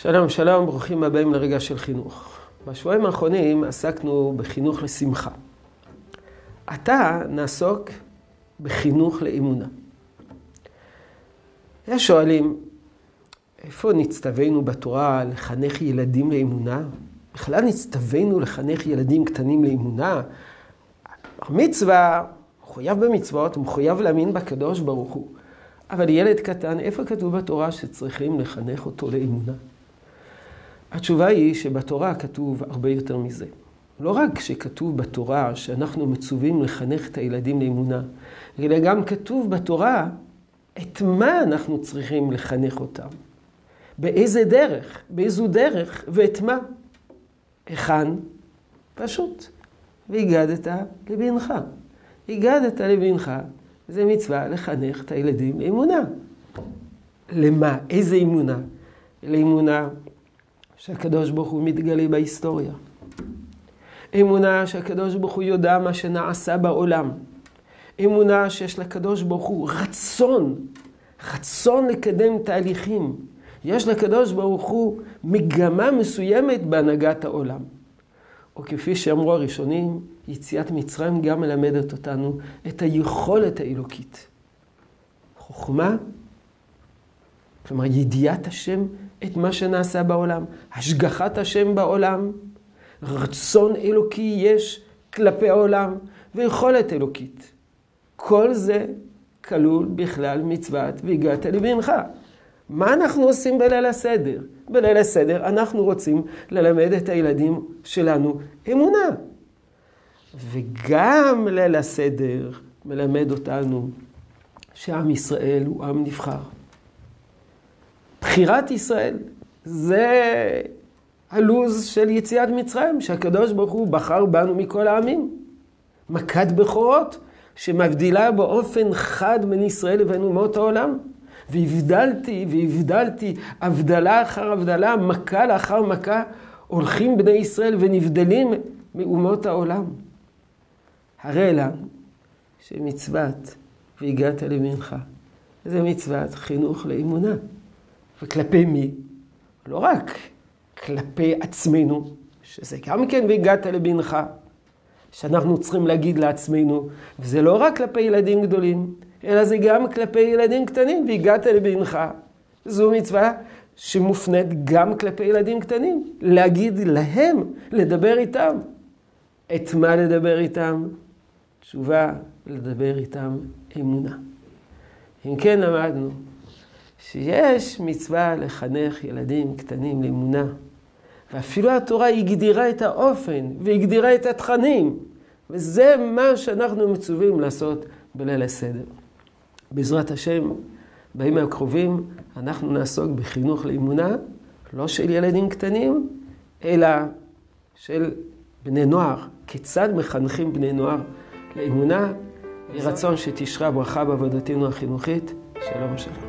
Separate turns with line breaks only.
שלום, שלום, ברוכים הבאים לרגע של חינוך. בשבועיים האחרונים עסקנו בחינוך לשמחה. עתה נעסוק בחינוך לאמונה. יש שואלים, איפה נצטווינו בתורה לחנך ילדים לאמונה? בכלל נצטווינו לחנך ילדים קטנים לאמונה? המצווה, מחויב במצוות, מחויב להאמין בקדוש ברוך הוא. אבל ילד קטן, איפה כתוב בתורה שצריכים לחנך אותו לאמונה? התשובה היא שבתורה כתוב הרבה יותר מזה. לא רק שכתוב בתורה שאנחנו מצווים לחנך את הילדים לאמונה, אלא גם כתוב בתורה את מה אנחנו צריכים לחנך אותם. באיזה דרך, באיזו דרך ואת מה. היכן? פשוט. והגדת לבנך. הגדת לבנך, זה מצווה לחנך את הילדים לאמונה. למה? איזה אמונה? לאמונה שהקדוש ברוך הוא מתגלה בהיסטוריה. אמונה שהקדוש ברוך הוא יודע מה שנעשה בעולם. אמונה שיש לקדוש ברוך הוא רצון, רצון לקדם תהליכים. יש לקדוש ברוך הוא מגמה מסוימת בהנהגת העולם. או כפי שאמרו הראשונים, יציאת מצרים גם מלמדת אותנו את היכולת האלוקית. חוכמה, כלומר ידיעת השם את מה שנעשה בעולם, השגחת השם בעולם, רצון אלוקי יש כלפי העולם ויכולת אלוקית. כל זה כלול בכלל מצוות והגעת לבנך. מה אנחנו עושים בליל הסדר? בליל הסדר אנחנו רוצים ללמד את הילדים שלנו אמונה. וגם ליל הסדר מלמד אותנו שעם ישראל הוא עם נבחר. בחירת ישראל זה הלוז של יציאת מצרים, שהקדוש ברוך הוא בחר בנו מכל העמים. מכת בכורות שמבדילה באופן חד בין ישראל לבין אומות העולם. והבדלתי והבדלתי הבדלה אחר הבדלה, מכה לאחר מכה, הולכים בני ישראל ונבדלים מאומות העולם. הרי לנו שמצוות והגעת למנחה, זה מצוות חינוך לאמונה. וכלפי מי? לא רק כלפי עצמנו, שזה גם כן והגעת לבנך, שאנחנו צריכים להגיד לעצמנו, וזה לא רק כלפי ילדים גדולים, אלא זה גם כלפי ילדים קטנים, והגעת לבנך. זו מצווה שמופנית גם כלפי ילדים קטנים, להגיד להם, לדבר איתם. את מה לדבר איתם? תשובה, לדבר איתם אמונה. אם כן למדנו שיש מצווה לחנך ילדים קטנים לאמונה. ואפילו התורה הגדירה את האופן והגדירה את התכנים. וזה מה שאנחנו מצווים לעשות בליל הסדר. בעזרת השם, בימים הקרובים אנחנו נעסוק בחינוך לאמונה, לא של ילדים קטנים, אלא של בני נוער. כיצד מחנכים בני נוער לאמונה? יהי רצון שתשרה ברכה בעבודתנו החינוכית. שלום שלום.